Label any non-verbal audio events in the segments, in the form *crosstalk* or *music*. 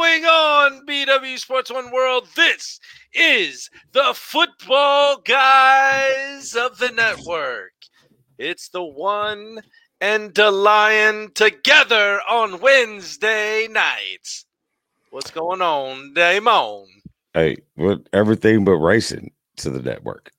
Going on, BW Sports One World? This is the football guys of the network. It's the one and the lion together on Wednesday nights. What's going on, Damon? Hey, what everything but racing to the network.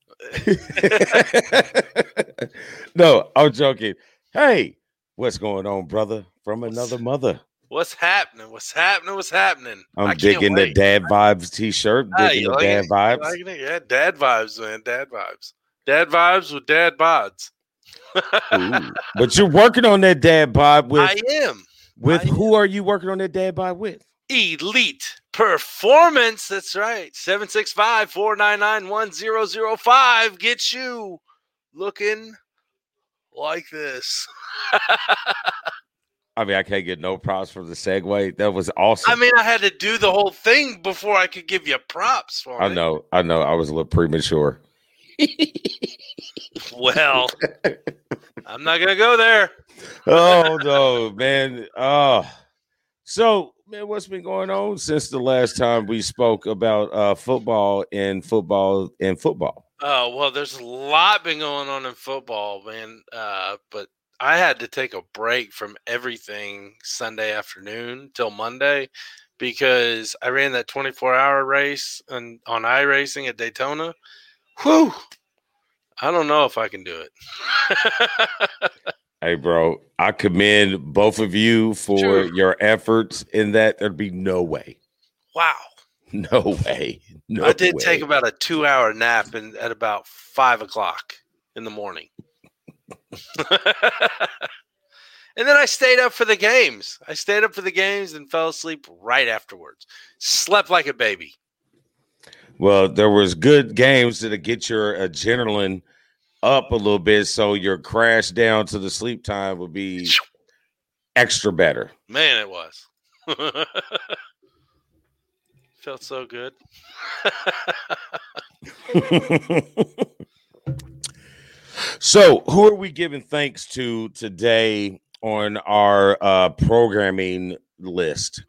*laughs* *laughs* no, I'm joking. Hey, what's going on, brother? From another mother. What's happening? What's happening? What's happening? I'm digging the dad vibes t-shirt, Ah, digging the like dad it? vibes. Like? Yeah, dad vibes, man. Dad vibes. Dad vibes with dad bods. *laughs* But you're working on that dad vibe with I am. with I who are you working on that dad vibe with? Elite Performance. That's right. 765 499 1005 gets you looking like this. *laughs* I mean, I can't get no props for the segue. That was awesome. I mean, I had to do the whole thing before I could give you props for I it. know, I know. I was a little premature. Well, I'm not going to go there. *laughs* oh no, man. Oh, so man, what's been going on since the last time we spoke about uh football and football and football? Oh, well, there's a lot been going on in football, man. Uh, but I had to take a break from everything Sunday afternoon till Monday because I ran that 24 hour race on, on iRacing at Daytona. Whew. I don't know if I can do it. *laughs* Hey, bro, I commend both of you for Sure. your efforts in that. There'd be no way, wow. *laughs* no way, no. I did way. take about a two hour nap in, at about five o'clock in the morning. *laughs* and then I stayed up for the games. I stayed up for the games and fell asleep right afterwards. Slept like a baby. Well, there was good games to get your adrenaline up a little bit, so your crash down to the sleep time would be extra better. Man, it was. *laughs* Felt so good. *laughs* so, who are we giving thanks to today on our uh, programming list?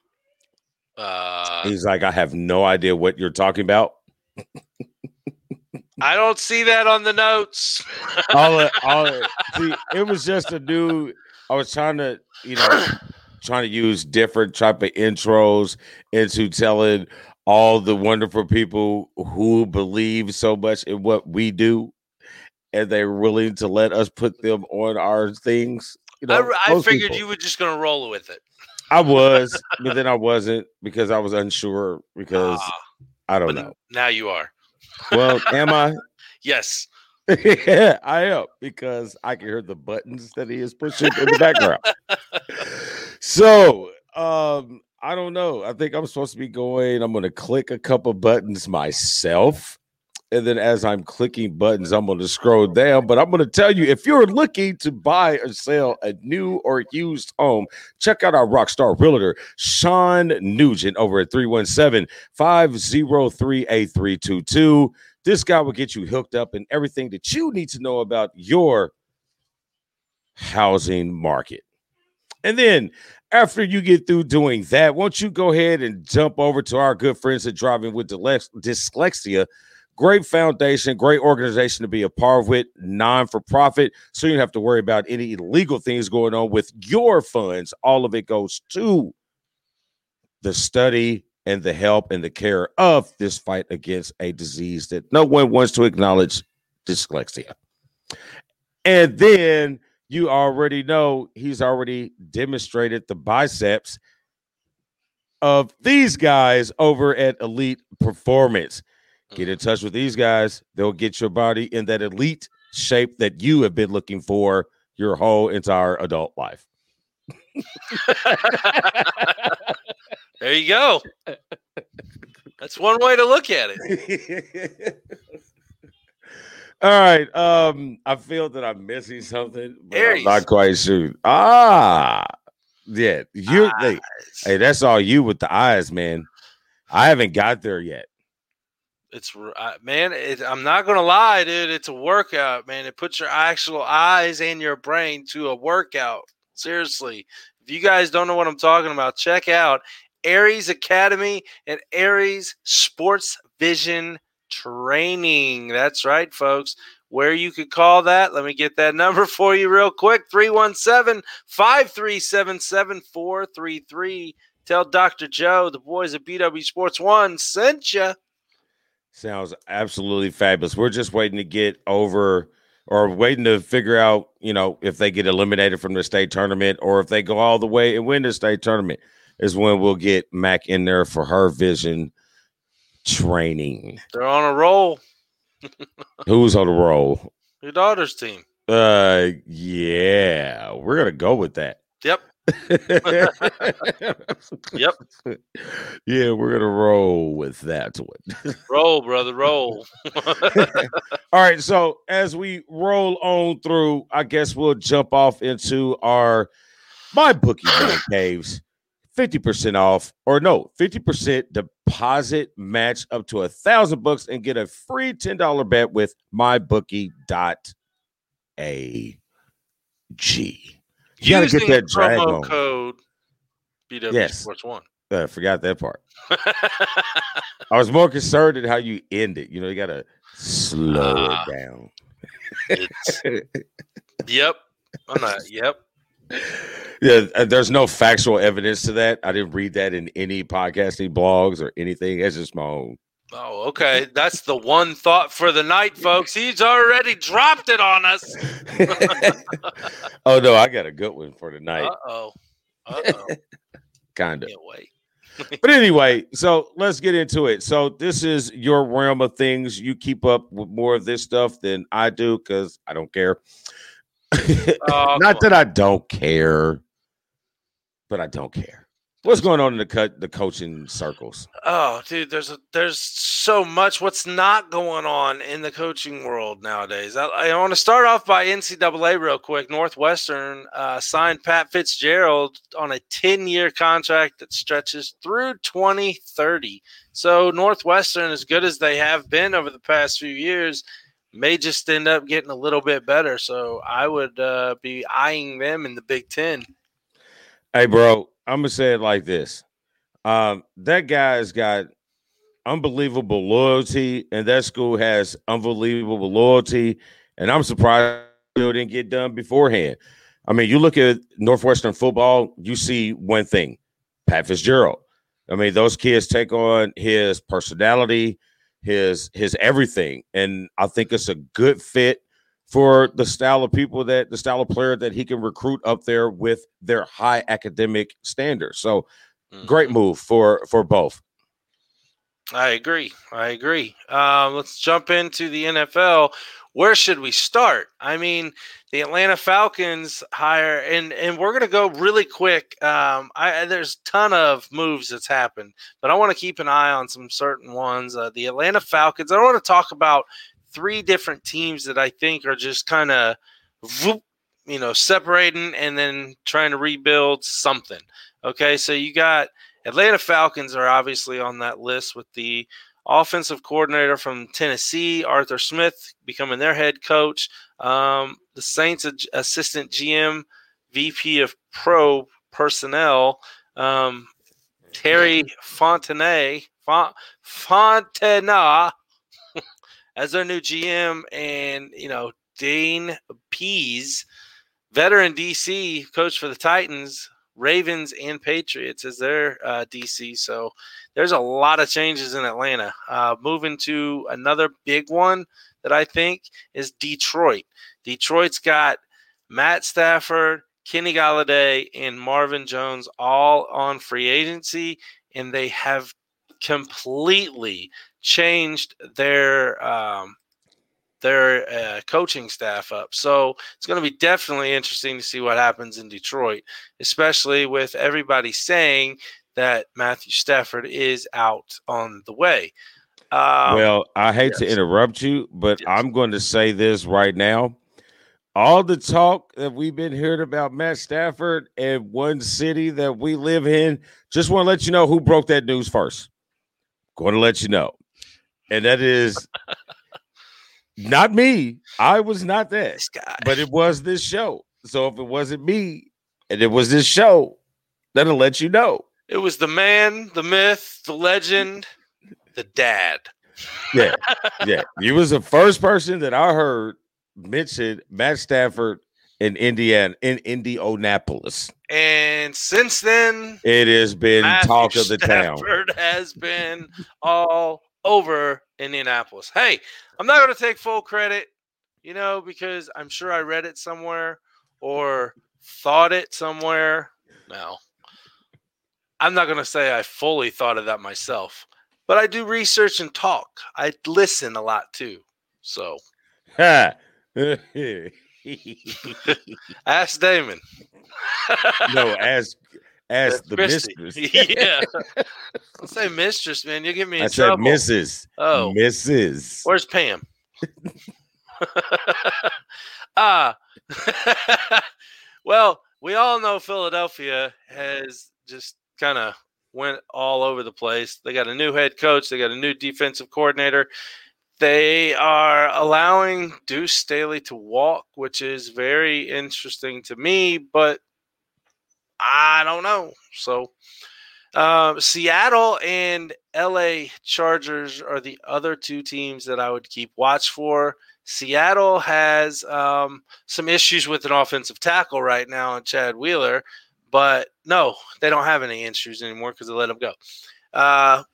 Uh, He's like, I have no idea what you're talking about. *laughs* I don't see that on the notes. *laughs* All, it- *laughs* all, it- see, it was just a new. I was trying to, you know, *clears throat* trying to use different type of intros into telling all the wonderful people who believe so much in what we do, and they're willing to let us put them on our things. You know, I, I figured people. you were just going to roll with it. I was, *laughs* but then I wasn't because I was unsure because Ah, I don't know. now you are. Well, am I? *laughs* Yes. yeah, I am because I can hear the buttons that he is pushing in the background. so, um, I don't know. I think I'm supposed to be going. I'm going to click a couple buttons myself. And then as I'm clicking buttons, I'm going to scroll down. But I'm going to tell you if you're looking to buy or sell a new or used home, check out our rockstar realtor, Sean Nugent, over at 317 503 8322. This guy will get you hooked up in everything that you need to know about your housing market. And then after you get through doing that, won't you go ahead and jump over to our good friends at Driving with Dyslexia? Great foundation, great organization to be a part of, with, non for profit. So you don't have to worry about any illegal things going on with your funds. All of it goes to the study and the help and the care of this fight against a disease that no one wants to acknowledge dyslexia. And then you already know he's already demonstrated the biceps of these guys over at Elite Performance. Get in touch with these guys. They'll get your body in that elite shape that you have been looking for your whole entire adult life. *laughs* there you go. That's one way to look at it. *laughs* All right. Um, I feel that I'm missing something, but I'm not quite sure. Ah, yeah. You, hey, hey, that's all you with the eyes, man. I haven't got there yet. It's man. It, I'm not gonna lie, dude. It's a workout, man. It puts your actual eyes and your brain to a workout. Seriously, if you guys don't know what I'm talking about, check out Aries Academy and Aries Sports Vision Training. That's right, folks. Where you could call that, let me get that *laughs* number for you real quick 317 537 7433. Tell Dr. Joe, the boys at BW Sports One sent you. Sounds absolutely fabulous. We're just waiting to get over or waiting to figure out, you know, if they get eliminated from the state tournament or if they go all the way and win the state tournament is when we'll get Mac in there for her vision training. They're on a roll. *laughs* Who's on a roll? Your daughter's team. Uh yeah, we're gonna go with that. Yep. Yep. *laughs* Yeah, we're gonna roll with that one. *laughs* Roll, brother, roll. *laughs* All right, so as we roll on through, I guess we'll jump off into our my bookie *coughs* caves. 50% off, or no, 50% deposit match up to a thousand bucks and get a free $10 bet with mybookie.ag. You gotta get that drag promo on. code BW Yes. Sports One. Uh, forgot that part. *laughs* I was more concerned at how you end it. You know, you gotta slow Ah. it down. *laughs* Yep. I'm not. Yep. Yeah, uh, there's no factual evidence to that. I didn't read that in any podcasting blogs or anything. That's just my own. Oh, okay. That's the one thought for the night, folks. He's already dropped it on us. *laughs* oh no, I got a good one for tonight, Uh oh. Uh oh. *laughs* kind of. Can't wait. *laughs* But anyway, so let's get into it. So this is your realm of things. You keep up with more of this stuff than I do because I don't care. Oh, Not that I don't care, but I don't care. What's going on in the cut the coaching circles? Oh, dude, there's a, there's so much. What's not going on in the coaching world nowadays? I, I want to start off by NCAA real quick. Northwestern uh, signed Pat Fitzgerald on a 10 year contract that stretches through 2030. So Northwestern, as good as they have been over the past few years, may just end up getting a little bit better. So I would uh, be eyeing them in the Big Ten. Hey, bro, I'm gonna say it like this. Um, that guy's got unbelievable loyalty, and that school has unbelievable loyalty. And I'm surprised it didn't get done beforehand. I mean, you look at Northwestern football, you see one thing: Pat Fitzgerald. I mean, those kids take on his personality, his his everything, and I think it's a good fit for the style of people that the style of player that he can recruit up there with their high academic standards. So great Mhm. move for for both. I agree. I agree. Um, let's jump into the NFL. Where should we start? I mean, the Atlanta Falcons hire, and and we're gonna go really quick. Um, I there's a ton of moves that's happened, but I want to keep an eye on some certain ones. Uh, the Atlanta Falcons. I want to talk about three different teams that I think are just kind of, you know, separating and then trying to rebuild something. Okay, so you got Atlanta Falcons are obviously on that list with the offensive coordinator from Tennessee, Arthur Smith, becoming their head coach. Um, the Saints assistant GM, VP of Pro Personnel, um, Terry Fontenay, Font- Fontana, as their new GM, and you know Dean Pees, veteran DC coach for the Titans, Ravens, and Patriots as their uh, DC. So there's a lot of changes in Atlanta. Uh, moving to another big one that I think is Detroit. Detroit's got Matt Stafford, Kenny Golladay, and Marvin Jones all on free agency, and they have completely changed their um, their uh, coaching staff up. So it's going to be definitely interesting to see what happens in Detroit, especially with everybody saying that Matthew Stafford is out on the way. Um, well, I hate to interrupt you, but Yes. I'm going to say this right now. All the talk that we've been hearing about Matt Stafford and one city that we live in, just want to let you know who broke that news first. Going to let you know. And that is not me. I was not that, this but it was this show. So if it wasn't me and it was this show, that'll let you know. it was the man, the myth, the legend, the dad. Yeah, yeah. You was the first person that I heard mention Matt Stafford in Indiana in Indianapolis. And since then, It has been Matthew talk of the *laughs* town. Has been all over Indianapolis. Hey, I'm not going to take full credit, you know, because I'm sure I read it somewhere or thought it somewhere. No, I'm not going to say I fully thought of that myself, but I do research and talk. I listen a lot too. So. *laughs* *laughs* ask Damon. *laughs* no, ask ask the Christy. mistress. *laughs* yeah. Don't say mistress, man. You get me in I said trouble. Mrs. Oh. Mrs. Where's Pam? Ah, well, we all know Philadelphia has just kind of went all over the place. They got a new head coach, they got a new defensive coordinator. They are allowing Deuce Staley to walk, which is very interesting to me, but I don't know. So, uh, Seattle and LA Chargers are the other two teams that I would keep watch for. Seattle has um, some issues with an offensive tackle right now and Chad Wheeler, but no, they don't have any issues anymore because they let him go. Uh,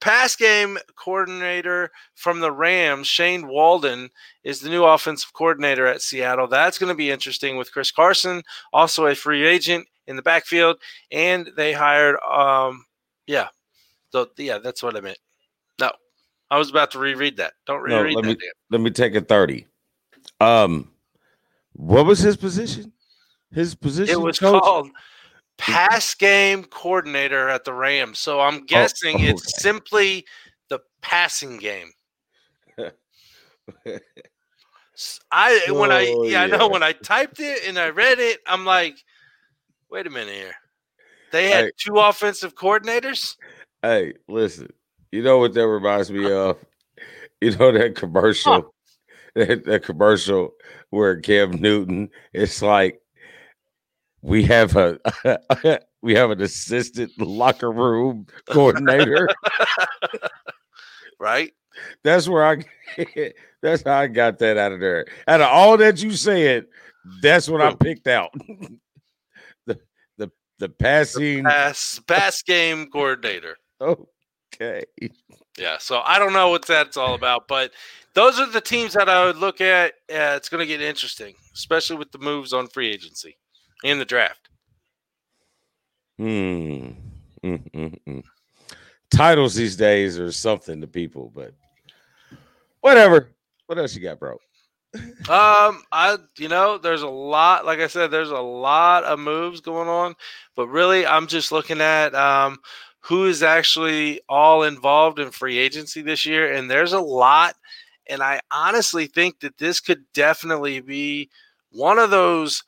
pass game coordinator from the Rams, Shane Waldron, is the new offensive coordinator at Seattle. That's going to be interesting with Chris Carson, also a free agent in the backfield, and they hired, um, yeah, so yeah, that's what I meant. No, I was about to reread that. Don't No, reread let that. me- Let me take a 30. Um, what was his position? His position It was coach? called Mm-hmm. pass game coordinator at the Rams. So I'm oh, guessing oh, it's okay. simply the passing game. I *laughs* when I Oh, yeah, I know when I typed it and I read it, I'm like, wait a minute here. They had Hey. two offensive coordinators. Hey, listen. You know what that reminds me of? *laughs* You know that commercial, *laughs* that, that commercial where Cam Newton, it's like we have a *laughs* we have an assistant locker room coordinator. Right? that's where I *laughs* that's how I got that out of there. Out of all that you said, that's what I picked out. *laughs* the the the passing. Pass pass game coordinator. Okay. Yeah, so I don't know what that's all about, but those are the teams that I would look at. Uh, it's going to get interesting, especially with the moves on free agency and the draft. Hmm. Mm, mm, mm. Titles these days are something to people, but whatever. What else you got, bro? Um, I you know, there's a lot. Like I said, there's a lot of moves going on, but really, I'm just looking at um who is actually all involved in free agency this year, and there's a lot. And I honestly think that this could definitely be one of those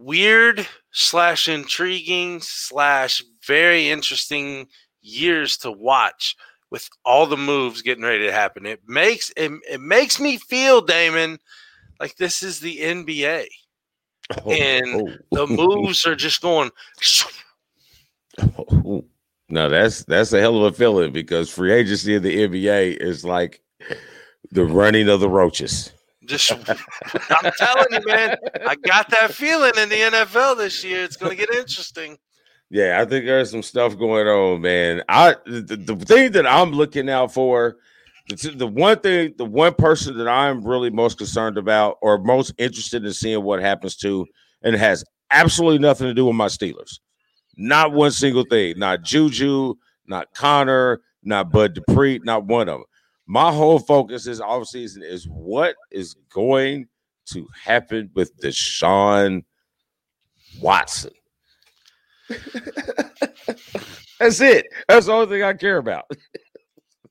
weird slash intriguing slash very interesting years to watch with all the moves getting ready to happen. It makes it, it makes me feel, Damon, like this is the NBA. Oh, and oh. The moves are just going. *laughs* Oh, no, that's that's a hell of a feeling because free agency in the NBA is like the running of the roaches. Just, I'm telling you, man, I got that feeling in the NFL this year. It's going to get interesting. Yeah, I think there's some stuff going on, man. I the, the thing that I'm looking out for, the, the one thing, the one person that I'm really most concerned about or most interested in seeing what happens to, and has absolutely nothing to do with my Steelers. Not one single thing. Not Juju, not Connor, not Bud Dupree, not one of them. My whole focus this offseason is what is going to happen with Deshaun Watson. *laughs* That's it. That's the only thing I care about.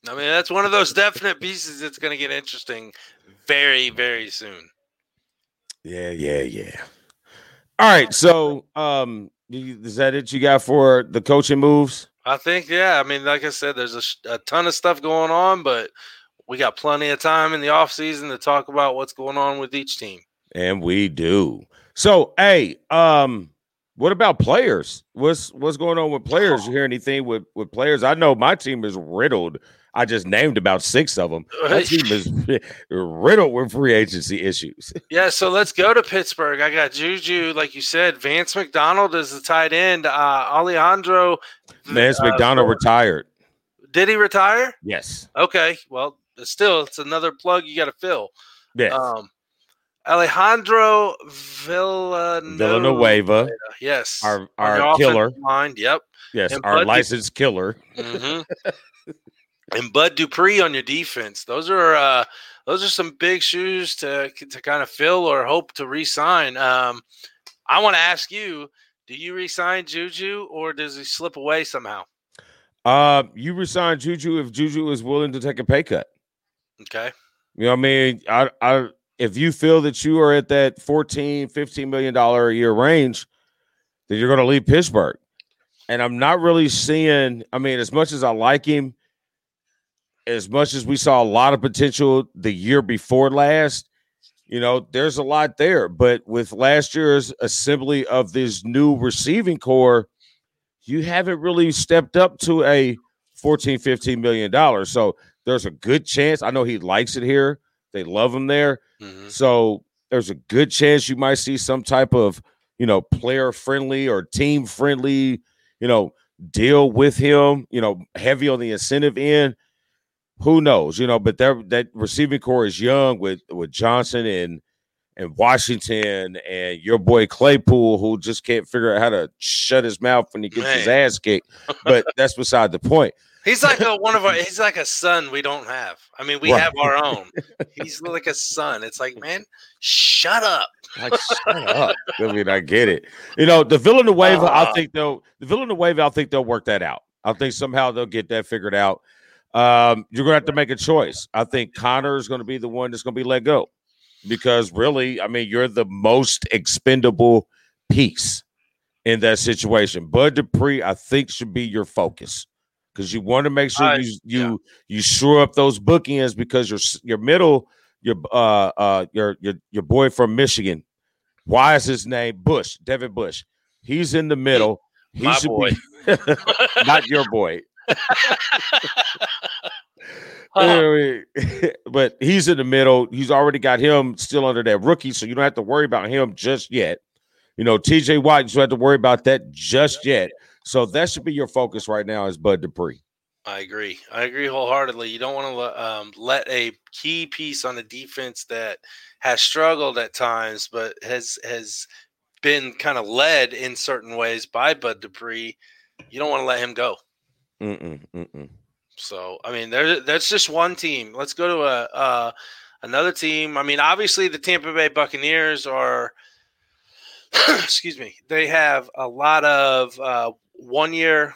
I mean, that's one of those definite pieces that's going to get interesting very, very soon. Yeah, yeah, yeah. All right. So, um, is that it you got for the coaching moves? I think, yeah. I mean, like I said, there's a, a ton of stuff going on, but we got plenty of time in the off season to talk about what's going on with each team. And we do. So, hey, um, what about players? What's what's going on with players? You hear anything with with players? I know my team is riddled. I just named about six of them. My team is *laughs* riddled with free agency issues. *laughs* Yeah, so let's go to Pittsburgh. I got Juju, like you said. Vance McDonald is the tight end. Uh, Alejandro. Vance uh, McDonald retired. Did he retire? Yes. Okay. Well, still, it's another plug you got to fill. Yes. Um, Alejandro Villanueva. Villanueva, Yes. our our killer. Line. Yep. Yes, and our licensed killer. hmm *laughs* and Bud Dupree on your defense. Those are uh, those are some big shoes to to kind of fill or hope to re-sign. Um, I want to ask you: Do you re-sign Juju or does he slip away somehow? Uh, you resign Juju if Juju is willing to take a pay cut. Okay. You know what I mean? I, I if you feel that you are at that 14, 15 million dollar a year range, then you're going to leave Pittsburgh. And I'm not really seeing, I mean, as much as I like him, as much as we saw a lot of potential the year before last, you know, there's a lot there. But with last year's assembly of this new receiving core, you haven't really stepped up to a 14, 15 million dollars. So there's a good chance. I know he likes it here. They love him there. Mhm. So there's a good chance you might see some type of, you know, player friendly or team friendly, you know, deal with him, you know, heavy on the incentive end. Who knows, you know, but that that receiving core is young with with Johnson and and Washington and your boy Claypool, who just can't figure out how to shut his mouth when he gets his ass kicked. But *laughs* that's beside the point. He's like a one of our. He's like a son we don't have. I mean, we Right. have our own. *laughs* He's like a son. It's like, man, shut up. Like, shut up. I mean, I get it. You know, the villain Villanueva, I Uh. think they'll the Villanueva, I think they'll work that out. I think somehow they'll get that figured out. Um, you're gonna have to make a choice. I think Connor is gonna be the one that's gonna be let go because really, I mean, you're the most expendable piece in that situation. Bud Dupree, I think, should be your focus because you want to make sure you you you shore up those bookends because your your middle your uh uh your your your boy from Michigan. Why is his name Bush? Devin Bush. He's in the middle. He My should boy. be *laughs* not your boy. *laughs* Anyway, *laughs* but he's in the middle. He's already got him still under that rookie, so you don't have to worry about him just yet. You know, TJ Watt, you don't have to worry about that just yet. So that should be your focus right now is Bud Dupree. I agree. I agree wholeheartedly. You don't want to um, let a key piece on the defense that has struggled at times, but has has been kind of led in certain ways by Bud Dupree. You don't want to let him go. Mm-mm, mm-mm. So I mean, there that's just one team. Let's go to a uh, another team. I mean, obviously the Tampa Bay Buccaneers are. *clears throat* excuse me. They have a lot of uh, one year,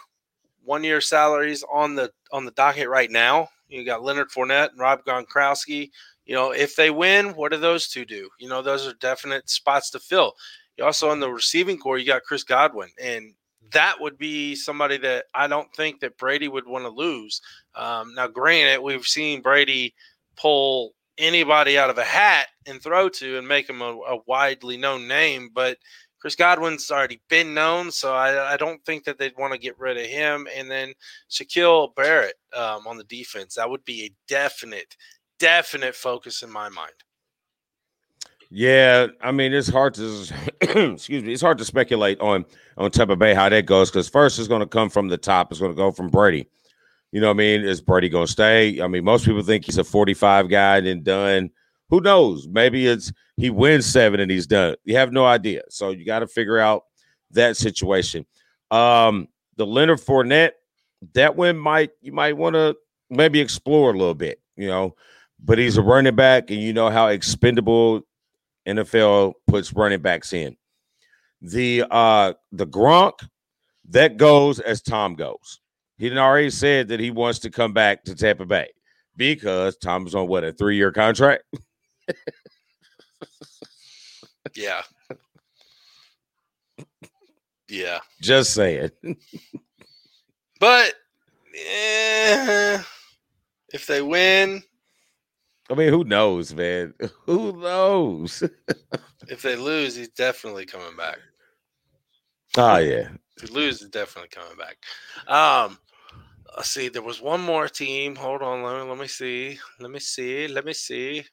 one year salaries on the on the docket right now. You got Leonard Fournette and Rob Gronkowski. You know, if they win, what do those two do? You know, those are definite spots to fill. You also on the receiving core, you got Chris Godwin, and that would be somebody that I don't think that Brady would want to lose. Um, now, granted, we've seen Brady pull anybody out of a hat and throw to and make him a, a widely known name, but Chris Godwin's already been known, so I, I don't think that they'd want to get rid of him. And then Shaquille Barrett um, on the defense, that would be a definite, definite focus in my mind. Yeah, I mean it's hard to *clears throat* excuse me, it's hard to speculate on on Tampa Bay how that goes because first it's going to come from the top. It's going to go from Brady. You know what I mean? Is Brady going to stay? I mean, most people think he's a 45 guy and done. Who knows? Maybe it's he wins seven and he's done. You have no idea. So you got to figure out that situation. Um, the Leonard Fournette, that one might you might want to maybe explore a little bit. you know, but he's a running back, and you know how expendable NFL puts running backs in. The uh the Gronk that goes as Tom goes. He already said that he wants to come back to Tampa Bay because Tom's on what a three year contract. *laughs* Yeah. Yeah. Just saying. But eh, if they win, I mean, who knows, man? *laughs* Who knows? *laughs* if they lose, he's definitely coming back. Oh yeah. If he loses, he's definitely coming back. Um, let's see. There was one more team. Hold on. Let me let me see. Let me see. Let me see.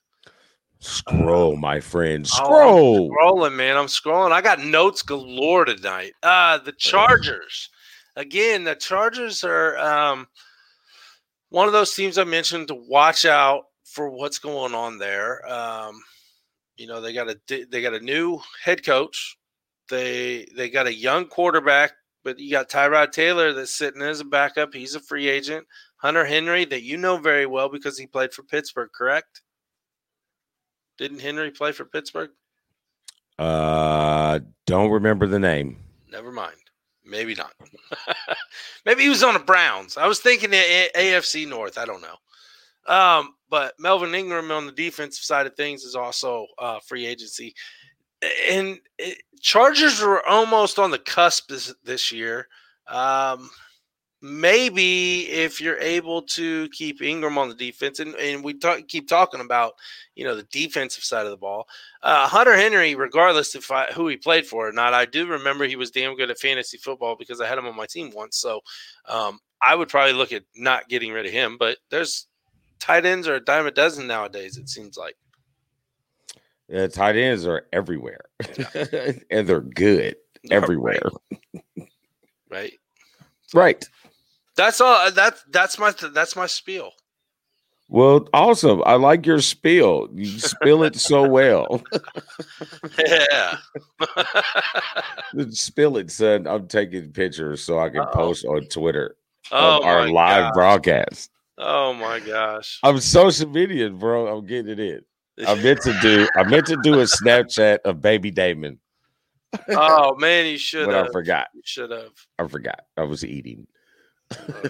Scroll, my friend. Oh, I'm Scroll. scrolling, man. I'm scrolling. I got notes galore tonight. Uh the Chargers. Again, the Chargers are um one of those teams I mentioned to watch out for what's going on there. Um, you know, they got a they got a new head coach. They they got a young quarterback, but you got Tyrod Taylor that's sitting as a backup. He's a free agent. Hunter Henry, that you know very well because he played for Pittsburgh, correct? Didn't Henry play for Pittsburgh? Uh, don't remember the name. Never mind. Maybe not. *laughs* Maybe he was on the Browns. I was thinking the AFC North. I don't know. Um, but Melvin Ingram on the defensive side of things is also uh, free agency. And it, Chargers were almost on the cusp this, this year. Um, maybe if you're able to keep Ingram on the defense, and, and we talk, keep talking about, you know, the defensive side of the ball. Uh, Hunter Henry, regardless if I, who he played for or not, I do remember he was damn good at fantasy football because I had him on my team once. So um, I would probably look at not getting rid of him. But there's tight ends are a dime a dozen nowadays. It seems like. Yeah, tight ends are everywhere, *laughs* and they're good everywhere. Right. Right. That's all. Uh, that's that's my that's my spiel. Well, awesome. I like your spiel. You spill it so well. *laughs* Yeah. spill it, son. I'm taking pictures so I can Uh-oh. post on Twitter oh of our live gosh. broadcast. Oh my gosh. I'm social media, bro. I'm getting it in. I meant to do. *laughs* I meant to do a Snapchat of Baby Damon, oh man, you *laughs* should have. I forgot. You should have. I forgot. I was eating. *laughs* All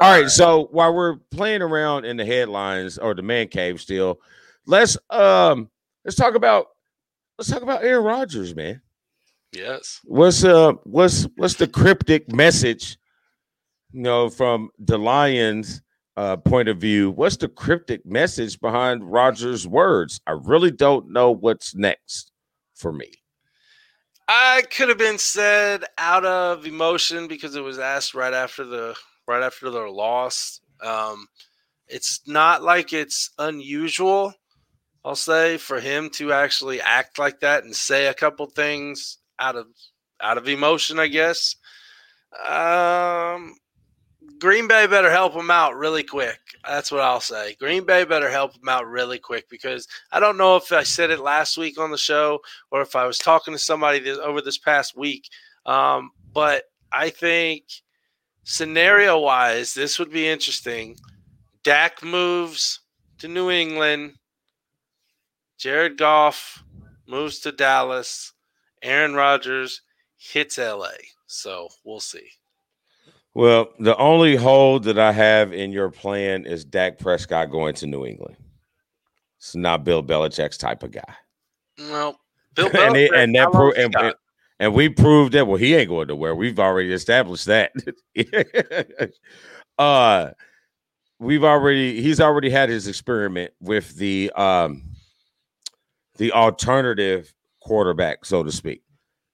right. So while we're playing around in the headlines or the man cave still, let's um let's talk about let's talk about Aaron Rodgers, man. Yes. What's uh what's what's the cryptic message, you know, from the Lions uh point of view? What's the cryptic message behind Rodgers' words? I really don't know what's next for me. I could have been said out of emotion because it was asked right after the right after their loss. Um, it's not like it's unusual, I'll say, for him to actually act like that and say a couple things out of out of emotion, I guess. Um, Green Bay better help him out really quick. That's what I'll say. Green Bay better help him out really quick because I don't know if I said it last week on the show or if I was talking to somebody this, over this past week. Um, but I think scenario wise, this would be interesting. Dak moves to New England. Jared Goff moves to Dallas. Aaron Rodgers hits LA. So we'll see. Well, the only hole that I have in your plan is Dak Prescott going to New England. It's not Bill Belichick's type of guy. Well, Bill *laughs* and, and that pro- and, and- and we proved that well he ain't going nowhere. We've already established that. *laughs* uh we've already he's already had his experiment with the um the alternative quarterback, so to speak.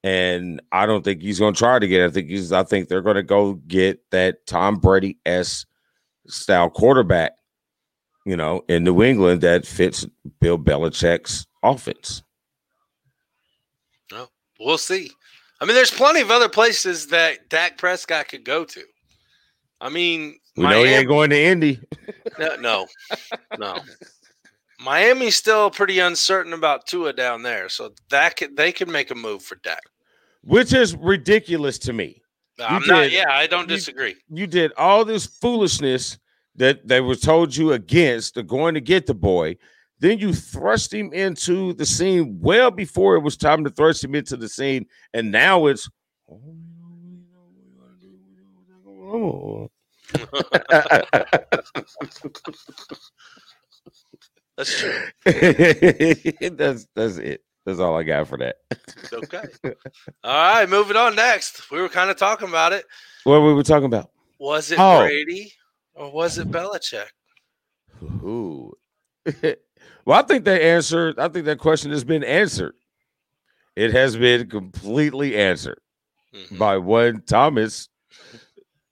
And I don't think he's going to try to get. I think he's. I think they're going to go get that Tom Brady s style quarterback, you know, in New England that fits Bill Belichick's offense. We'll see. I mean, there's plenty of other places that Dak Prescott could go to. I mean, We know he ain't going to Indy. No, no, no. *laughs* Miami's still pretty uncertain about Tua down there, so that could they could make a move for Dak. which is ridiculous to me. I'm not. Yeah, I don't You- disagree. You did all this foolishness that they were told you against going to get the boy. Then you thrust him into the scene well before it was time to thrust him into the scene, and now it's. *laughs* *laughs* *laughs* That's true. *laughs* that's that's it. That's all I got for that. Okay. All right, moving on next. We were kind of talking about it. What were we talking about? Was it Oh. Brady or was it Belichick? Ooh. *laughs* well, I think that answered. I think that question has been answered. It has been completely answered Mhm. by one Thomas,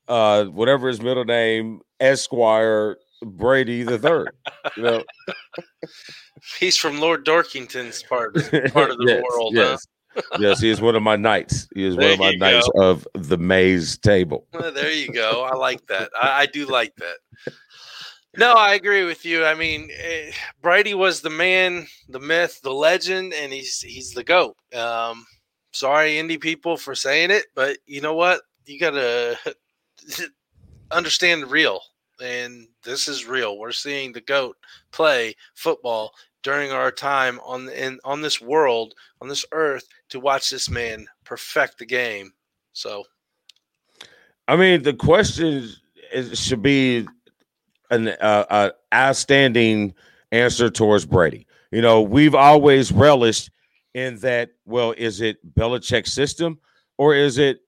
uh, whatever his middle name, Esquire Brady the third. You know, *laughs* He's from Lord Dorkington's part *laughs* part of the Yes, world. Yes, yes, he is one of my knights. He is one of my knights of the maze table. *laughs* Well, there you go. I like that. I, I do like that. No, I agree with you. I mean, eh, Brady was the man, the myth, the legend, and he's he's the goat. Um, sorry, indie people, for saying it, but you know what? You gotta understand the real, and this is real. We're seeing the goat play football during our time on in on this world, on this earth, to watch this man perfect the game. So I mean, the question is, should be an uh, uh, outstanding answer towards Brady. You know, we've always relished in that. Well, is it Belichick's system or is it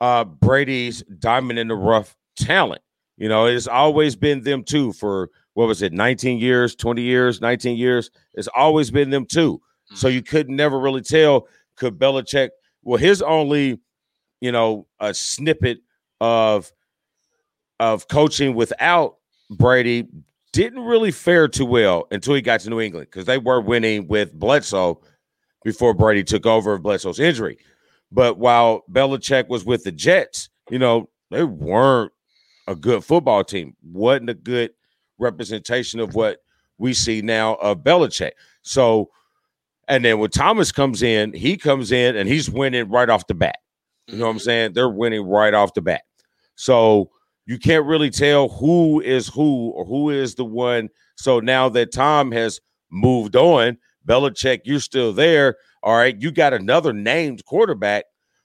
uh, Brady's diamond in the rough talent? You know, it's always been them two for what was it, 19 years, 20 years, 19 years. It's always been them two. So mm-hmm. you could never really tell. Could Belichick? Well, his only, you know, a snippet of of coaching without Brady didn't really fare too well until he got to New England because they were winning with Bledsoe before Brady took over of Bledsoe's injury. But while Belichick was with the Jets, you know, they weren't a good football team. wasn't a good representation of what we see now of Belichick. So, and then when Thomas comes in, he comes in and he's winning right off the bat. You know what I'm Mhm. saying? They're winning right off the bat. So you can't really tell who is who or who is the one. So now that Tom has moved on, Belichick, you're still there. All right. You got another named quarterback,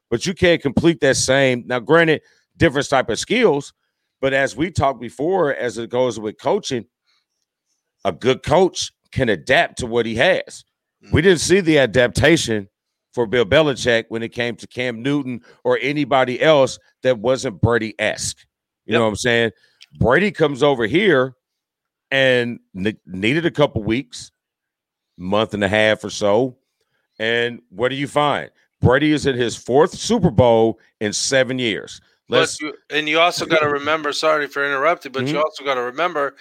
but you can't complete that same. Now, granted, different type of skills, but as we talked before, as it goes with coaching, a good coach can adapt to what he has. We mm-hmm. didn't see the adaptation for Bill Belichick when it came to Cam Newton or anybody else that wasn't Brady esque. You Yep. know what I'm saying? Brady comes over here and ne- needed a couple weeks, month and a half or so. And what do you find? Brady is in his fourth Super Bowl in seven years. But Let's you, and you also got to remember. Sorry for interrupting, but you Mhm. also got to remember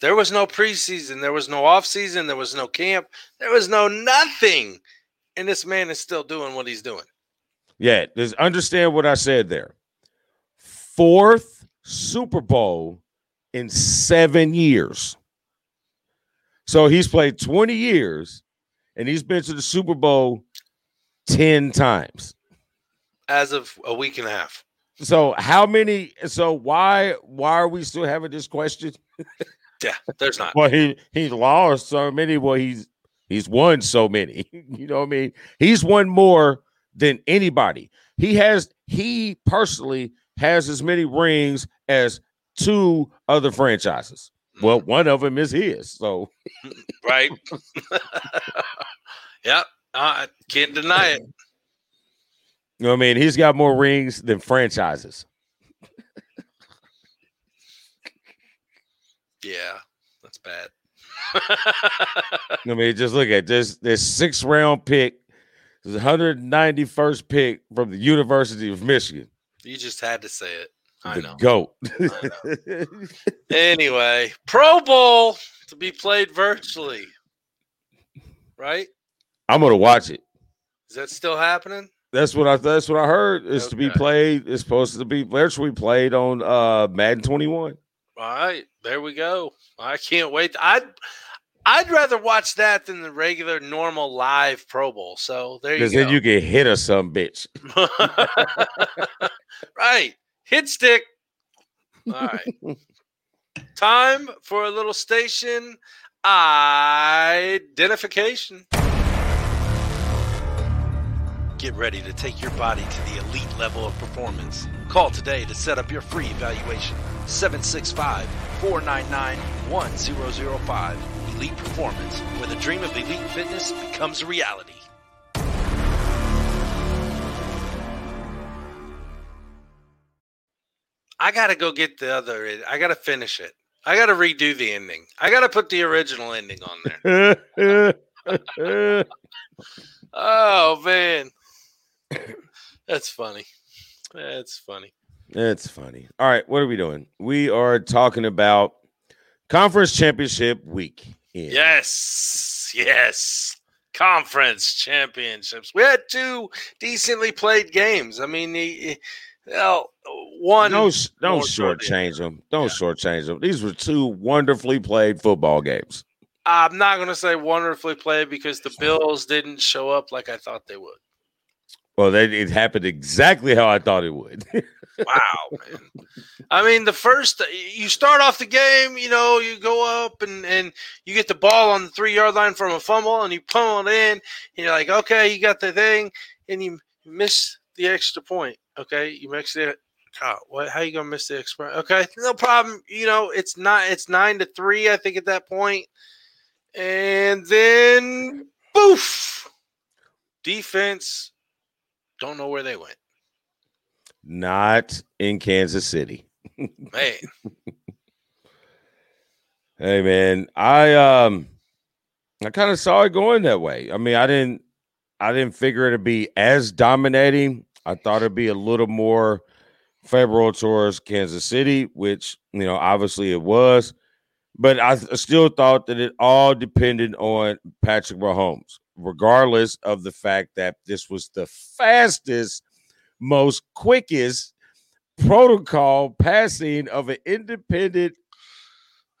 there was no preseason, there was no off season, there was no camp, there was no nothing, and this man is still doing what he's doing. Yeah, just understand what I said there. Fourth Super Bowl in seven years. So he's played 20 years and he's been to the Super Bowl 10 times. As of a week and a half, So how many so why why are we still having this question? *laughs* yeah, there's not. Well, he he lost so many. Well, he's he's won so many. *laughs* you know what I mean? He's won more than anybody. He has he personally has as many rings as two other franchises. Hmm. Well, one of them is his. So hmm, right? *laughs* yep, I can't deny it. You know what I mean? He's got more rings than franchises. Yeah, that's bad. *laughs* I mean, just look at this this six round pick, this 191st pick from the University of Michigan. you just had to say it. I the know. GOAT. *laughs* Anyway, Pro Bowl to be played virtually, right? I'm gonna watch it. Is that still happening? That's what I that's what I heard. Is to be played. It's supposed to be virtually played on uh Madden 21. All right, there we go. I can't wait. I'd I'd rather watch that than the regular normal live Pro Bowl. So there you go. Because then you can hit us some bitch. *laughs* *laughs* right. Hit stick. All right. *laughs* Time for a little station identification. Get ready to take your body to the elite level of performance. Call today to set up your free evaluation. 765 499 1005. Elite Performance, where the dream of elite fitness becomes reality. I gotta go get the other. I gotta finish it. I gotta redo the ending. I gotta put the original ending on there. *laughs* *laughs* oh man, that's funny. That's funny. That's funny. All right, what are we doing? We are talking about conference championship week. Yes, yes. Conference championships. We had two decently played games. I mean, the, well, one. Don't don't shortchange them. Don't yeah. shortchange them. These were two wonderfully played football games. I'm not going to say wonderfully played because the Bills didn't show up like I thought they would. Well, it happened exactly how I thought it would. *laughs* wow. I mean, the first you start off the game, you know, you go up and and you get the ball on the three yard line from a fumble, and you pummel it in, and you're like, okay, you got the thing, and you miss the extra point. Okay, you miss it. God, what? How you gonna miss the extra? Okay, no problem. You know, it's not. It's nine to three, I think, at that point, and then boof, defense don't know where they went. Not in Kansas City. man. *laughs* hey man, I um I kind of saw it going that way. I mean, I didn't I didn't figure it'd be as dominating. I thought it'd be a little more favorable towards Kansas City, which you know obviously it was. But I still thought that it all depended on Patrick Mahomes regardless of the fact that this was the fastest, most quickest protocol passing of an independent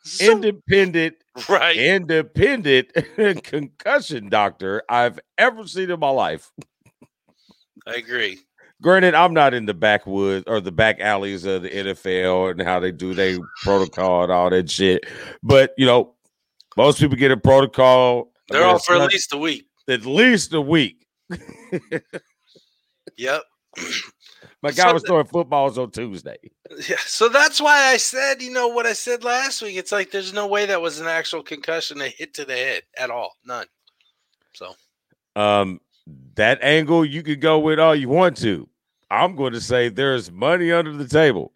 so, independent right independent *laughs* concussion doctor I've ever seen in my life. I agree. Granted, I'm not in the backwoods or the back alleys of the NFL and how they do their protocol and all that shit. But you know, most people get a protocol. They're all for at least a week at least a week. yep. *laughs* My guy so was throwing footballs on Tuesday. Yeah, so that's why I said, you know, what I said last week. It's like there's no way that was an actual concussion, a hit to the head at all, none. So, um, that angle you could go with all you want to. I'm going to say there's money under the table.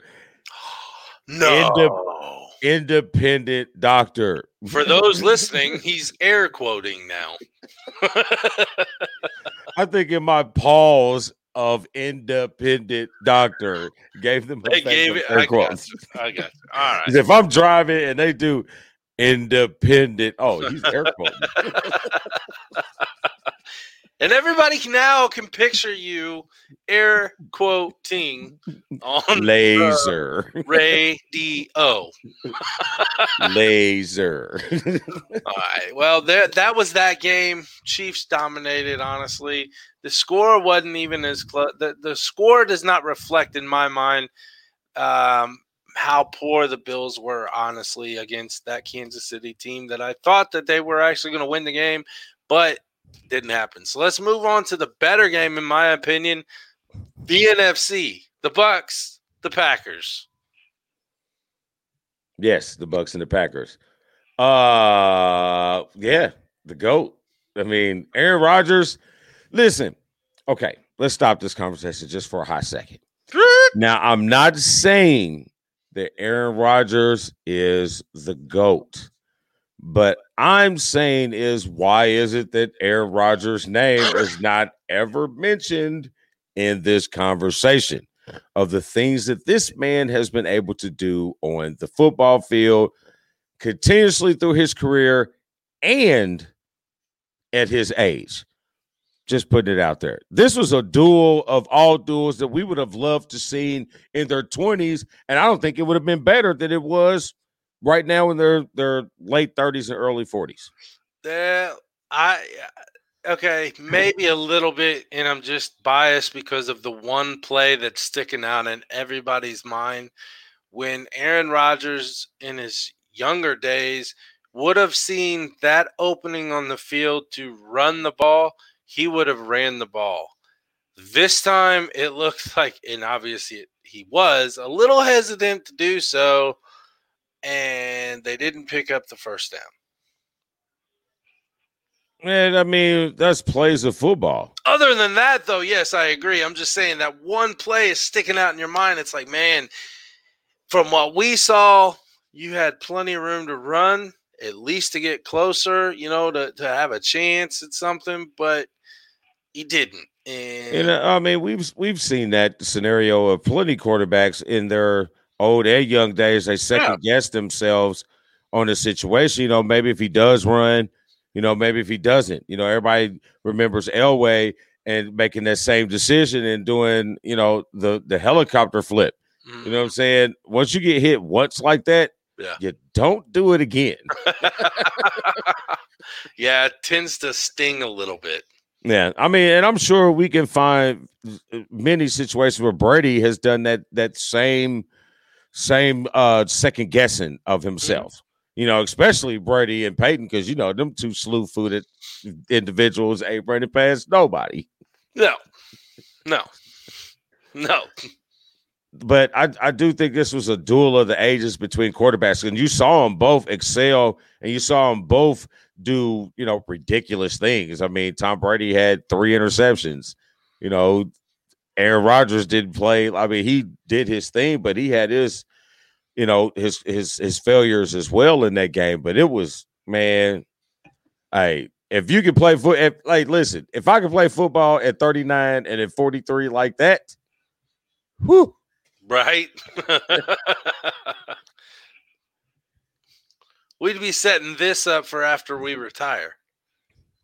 *gasps* no, independent doctor. For those listening, he's air quoting now. *laughs* I think in my pause of independent doctor gave them. They gave it. I got, you. I got. You. All right. If I'm driving and they do independent, oh, he's air quoting. *laughs* And everybody now can picture you air quoting on laser radio. laser. *laughs* All right. Well, there that was that game. Chiefs dominated. Honestly, the score wasn't even as close. The the score does not reflect, in my mind, um, how poor the Bills were. Honestly, against that Kansas City team, that I thought that they were actually going to win the game, but didn't happen. So let's move on to the better game, in my opinion. The NFC, the Bucs, the Packers. Yes, the Bucs and the Packers. Uh yeah, the GOAT. I mean, Aaron Rodgers. Listen, okay, let's stop this conversation just for a hot second. *laughs* now, I'm not saying that Aaron Rodgers is the GOAT. But I'm saying is why is it that Aaron Rodgers' name is not ever mentioned in this conversation of the things that this man has been able to do on the football field continuously through his career and at his age? Just putting it out there. This was a duel of all duels that we would have loved to seen in their 20s, and I don't think it would have been better than it was right now in their their late 30s and early 40s? Yeah, I uh, okay, *laughs* maybe a little bit, and I'm just biased because of the one play that's sticking out in everybody's mind when Aaron Rodgers in his younger days would have seen that opening on the field to run the ball, he would have ran the ball. This time it looked *laughs* like, and obviously he was a little hesitant to do so, and they didn't pick up the first down. Man, I mean, that's plays of football. Other than that, though, yes, I agree. I'm just saying that one play is sticking out in your mind. It's like, man, from what we saw, you had plenty of room to run, at least to get closer, you know, to, to have a chance at something, but he didn't. And You uh, know, I mean, we've we've seen that scenario of plenty quarterbacks in their old and young days. They second guess themselves on the situation. You know, maybe if he does run, you know, maybe if he doesn't. You know, everybody remembers Elway and making that same decision and doing, you know, the the helicopter flip. mm, You know what I'm saying? Once you get hit once like that, Yeah. you don't do it again. *laughs* yeah, it tends to sting a little bit. Yeah, I mean, and I'm sure we can find uh, many situations where Brady has done that that same same uh second guessing of himself. You know, especially Brady and Peyton, because you know them two slew footed individuals ain't running past nobody. No, no, no. But I, I do think this was a duel of the ages between quarterbacks, and you saw them both excel, and you saw them both do you know ridiculous things. I mean, Tom Brady had three interceptions. You know, Aaron Rodgers didn't play. I mean, he did his thing, but he had his, you know, his his his failures as well in that game. But it was man, hey, if you can play foot, if, like listen, if I can play football at 39 and at 43 like that, whew, Right? *laughs* *laughs* We'd be setting this up for after we retire.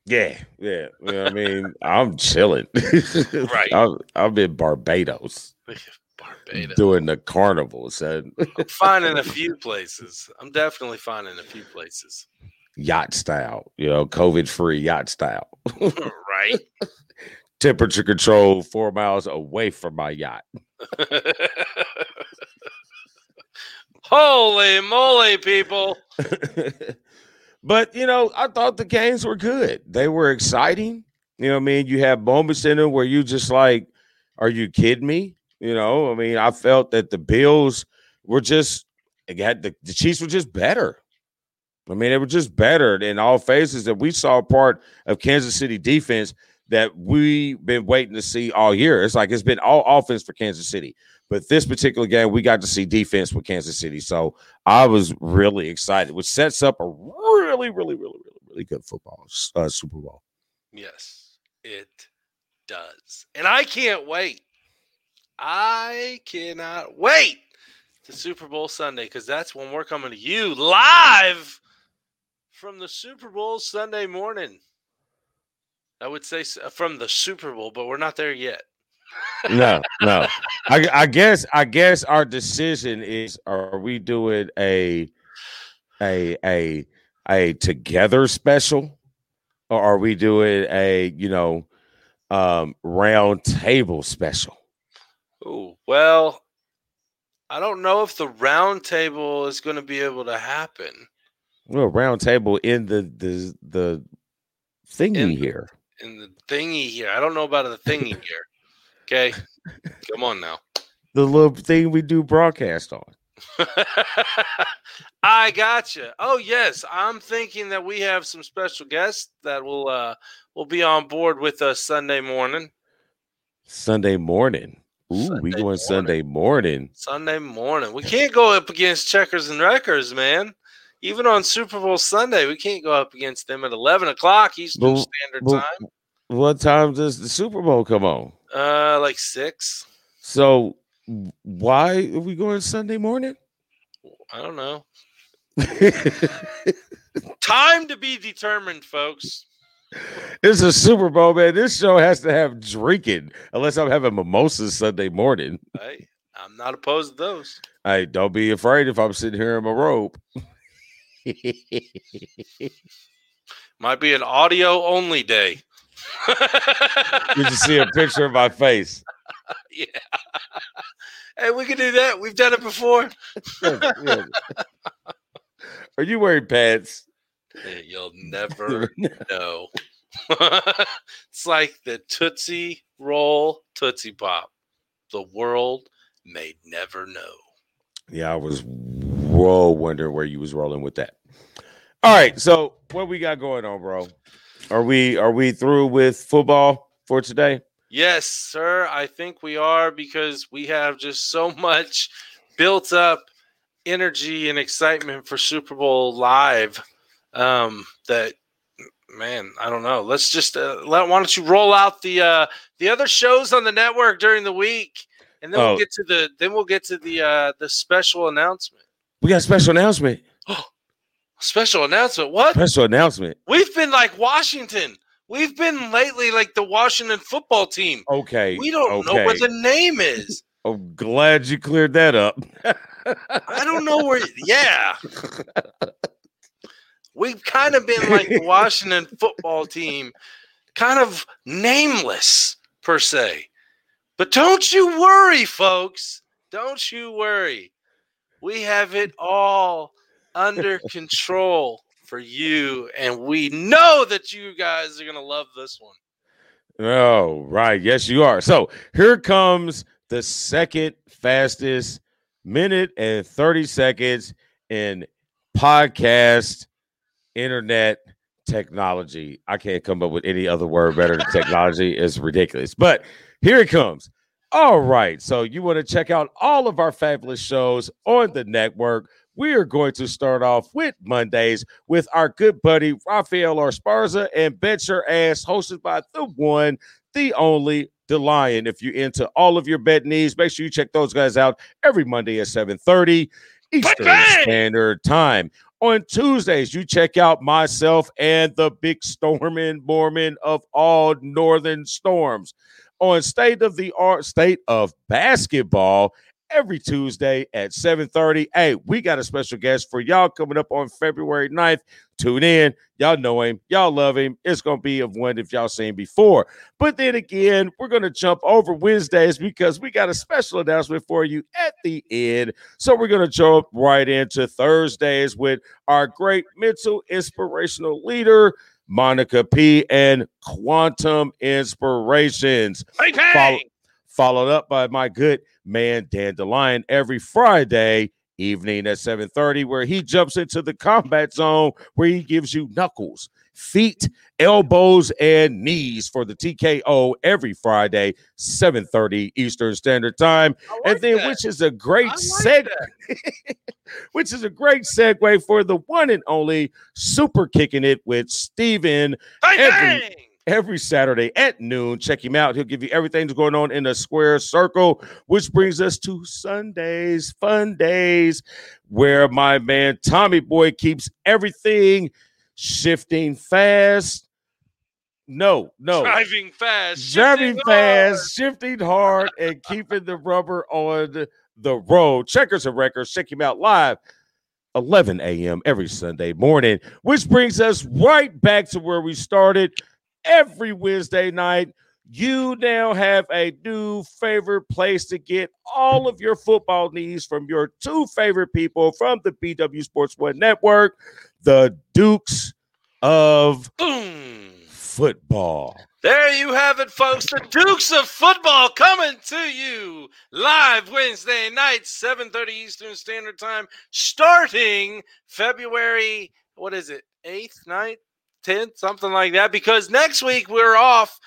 Yeah, yeah. You know I mean, I'm chilling. *laughs* Right. I'm, I'm in Barbados Barbados. doing the carnival, son. I'm finding a few places. I'm definitely finding a few places. yacht style, you know, COVID free yacht style. *laughs* right? *laughs* Temperature control four miles away from my yacht. Holy moly, people. But you know, I thought the games were good. They were exciting. You know, I mean, you have moments in them where you just like, are you kidding me? You know, I mean, I felt that the Bills were just had the, the Chiefs were just better. I mean, they were just better in all phases that we saw part of Kansas City defense that we've been waiting to see all year. It's like it's been all offense for Kansas City. But this particular game, we got to see defense with Kansas City. So I was really excited, which sets up a really, really, really, really, really good football uh, Super Bowl. Yes, it does. And I can't wait. I cannot wait to Super Bowl Sunday because that's when we're coming to you live from the Super Bowl Sunday morning. I would say from the Super Bowl, but we're not there yet. No, no. *laughs* I, I guess I guess our decision is: Are we doing a a a a together special, or are we doing a you know um round table special? Oh, well, I don't know if the round table is going to be able to happen. Well, round table in the the the thingy In- here. in the thingy here. I don't know about the thingy *laughs* here. Okay. Come on now. The little thing we do broadcast on. *laughs* I gotcha. Oh yes, I'm thinking that we have some special guests that will uh will be on board with us Sunday morning. Sunday morning. Ooh, Sunday we going morning. Sunday morning. Sunday morning. We can't go up against checkers and wreckers, man. Even on Super Bowl Sunday, we can't go up against them at eleven o'clock Eastern But- Standard but- Time. What time does the Super Bowl come on? Uh, like six. So why are we going Sunday morning? I don't know. *laughs* Time to be determined, folks. it's a Super Bowl, man. This show has to have drinking, unless I'm having mimosas Sunday morning. Hey, I'm not opposed to those. Hey, don't be afraid if I'm sitting here in my robe. Might be an audio only day. Did *laughs* you see a picture of my face. *laughs* yeah. Hey, we can do that. We've done it before. Yeah, yeah. Are you wearing pants? Eh, You'll *laughs* never know. *laughs* it's like the Tootsie Roll Tootsie Pop. The world may never know. Yeah, I was whoa wondering where you was rolling with that. All right, so what we got going on, bro? Are we are we through with football for today? Yes, sir. I think we are because we have just so *laughs* much built up energy and excitement for Super Bowl live um, that man, I don't know. Let's just uh, let. Why don't you roll out the uh, the other shows on the network during the week, and then Oh. we'll get to the then we'll get to the uh, the special announcement. We got a special announcement. *gasps* Special announcement. What? Special announcement. We've been like Washington. We've been lately like the Washington football team. Okay. We don't know okay. what the name is. I'm *laughs* oh, glad you cleared that up. *laughs* I don't know where. Yeah, we've kind of been like the Washington *laughs* football team, kind of nameless per se. But don't you worry, folks. Don't you worry. We have it all under control for you, and we know that you guys are gonna love this one. Oh, right. Yes, you are. So here comes the second fastest minute and 30 seconds in podcast internet technology. I can't come up with any other word better than technology. *laughs* It's ridiculous. But here it comes. All right. So you want to check out all of our fabulous shows on the network. We are going to start off with Mondays with our good buddy Rafael Esparza and Bet Your Ass, hosted by the one, the only, the Lion. If you're into all of your bet needs, make sure you check those guys out every Monday at 7:30 Eastern! Standard Time. On Tuesdays, you check out myself and the big storming Mormon of all northern storms on State of the Art, State of Basketball every Tuesday at 7:30. Hey, we got a special guest for y'all coming up on February 9th. Tune in. Y'all know him. Y'all love him. It's gonna be of one if y'all seen before. But then again, we're gonna jump over Wednesdays because we got a special announcement for you at the end. So we're gonna jump right into Thursdays with our great mental inspirational leader, Monica P, and Quantum Inspirations Bang, Follow-! Followed up by my good man Dandelion every Friday evening at 7:30 where he jumps into the combat zone where he gives you knuckles, feet, elbows and knees for the TKO every Friday 7:30 Eastern Standard Time like and then that. which is a great like seg *laughs* which is a great segue for the one and only super kicking it with Steven Bang, every- bang! Every Saturday at noon. Check him out. He'll give you everything that's going on in the square circle, which brings us to Sundays, fun days, where my man Tommy Boy keeps everything shifting fast. No, no. Driving fast, Driving fast, shifting hard, and keeping the rubber on the road. Checkers and wreckers. Check him out live 11 a.m. every Sunday morning, which brings us right back to where we started every Wednesday night. You now have a new favorite place to get all of your football needs from your two favorite people from the BW Sports One Network, the Dukes of Boom. Football. There you have it, folks. The Dukes of Football coming to you live Wednesday night, 7:30 Eastern Standard Time, starting February, what is it, 8th, 9th, 10th, something like that. Because next week we're off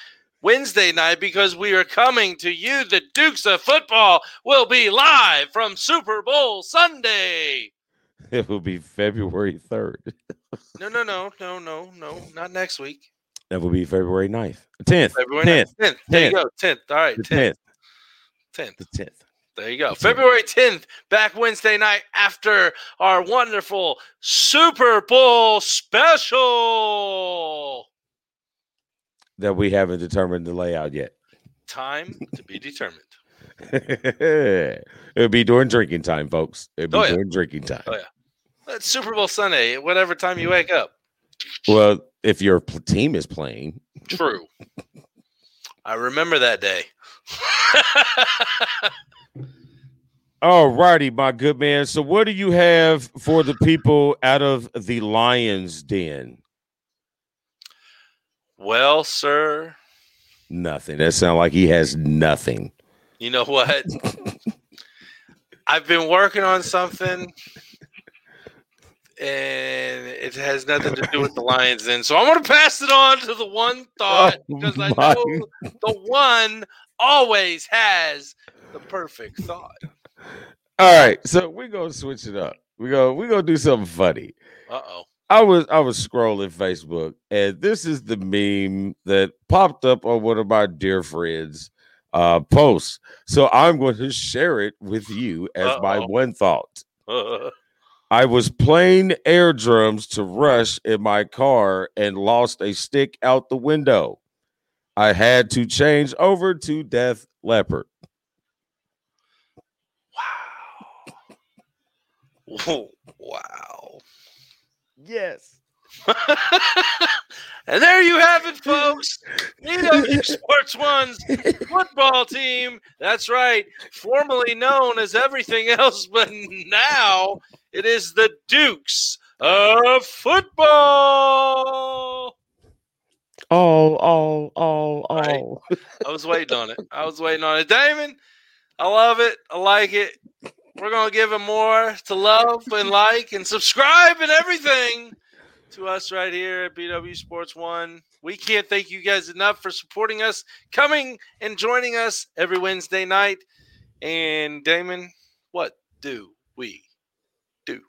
Wednesday night because we are coming to you. The Dukes of Football will be live from Super Bowl Sunday. *laughs* It will be February 3rd. No, no, no, no, no, no, not next week. That will be February 9th. 10th. February 10th. 9th. 10th. There you 10th. go. 10th. All right. The 10th. 10th. 10th. The 10th. There you go. The 10th. February 10th, back Wednesday night after our wonderful Super Bowl special. That we haven't determined the layout yet. Time to be determined. *laughs* It'll be during drinking time, folks. It'll be Oh, yeah. during drinking time. Oh, yeah. It's Super Bowl Sunday, whatever time you wake up. Well, if your team is playing, True. *laughs* I remember that day. *laughs* All righty, my good man. So, what do you have for the people out of the Lions Den? Well, sir, Nothing. That sounds like he has nothing. you know what? *laughs* I've been working on something and it has nothing to do with the Lions Den. So I'm going to pass it on to the one thought Oh, because I my. know the one always has the perfect thought. All right, so we're gonna switch it up. We go. We gonna do something funny. Uh oh. I was I was scrolling Facebook, and this is the meme that popped up on one of my dear friends' uh, posts. So I'm going to share it with you as my Uh-oh. one thought. *laughs* I was playing air drums to Rush in my car and lost a stick out the window. I had to change over to Def Leppard. Wow. wow. Yes. *laughs* and there you have it, folks. EW *laughs* Sports One's football team. That's right. Formerly known as everything else, but now it is the Dukes of football. Oh, oh, oh, Right. oh. I was waiting on it. I was waiting on it. Damon, I love it. I like it. We're to give him more to love and like and subscribe and everything to us right here at BW Sports One. We can't thank you guys enough for supporting us, coming and joining us every Wednesday night. And Damon, what do we do?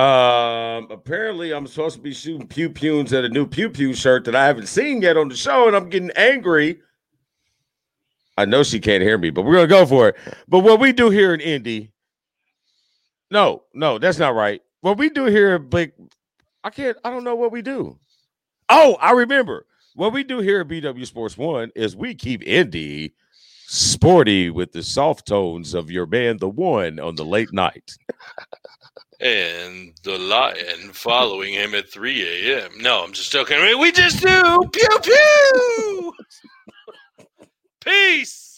Um, apparently I'm supposed to be shooting pew pews at a new pew pew shirt that I haven't seen yet on the show, and I'm getting angry. I know she can't hear me, but we're gonna go for it. But what we do here in Indy, no, no, that's not right. What we do here, like, I can't, I don't know what we do. Oh, I remember. What we do here at BW Sports One is we keep Indy sporty with the soft tones of your band, the one, on the late night. *laughs* And the lion following him at 3 a.m. No, I'm just joking. I mean, we just do pew pew. *laughs* Peace.